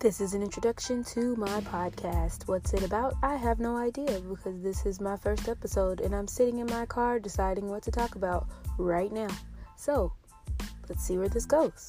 This is an introduction to my podcast. What's it about? I have no idea because this is my first episode and I'm sitting in my car deciding what to talk about right now. So, let's see where this goes.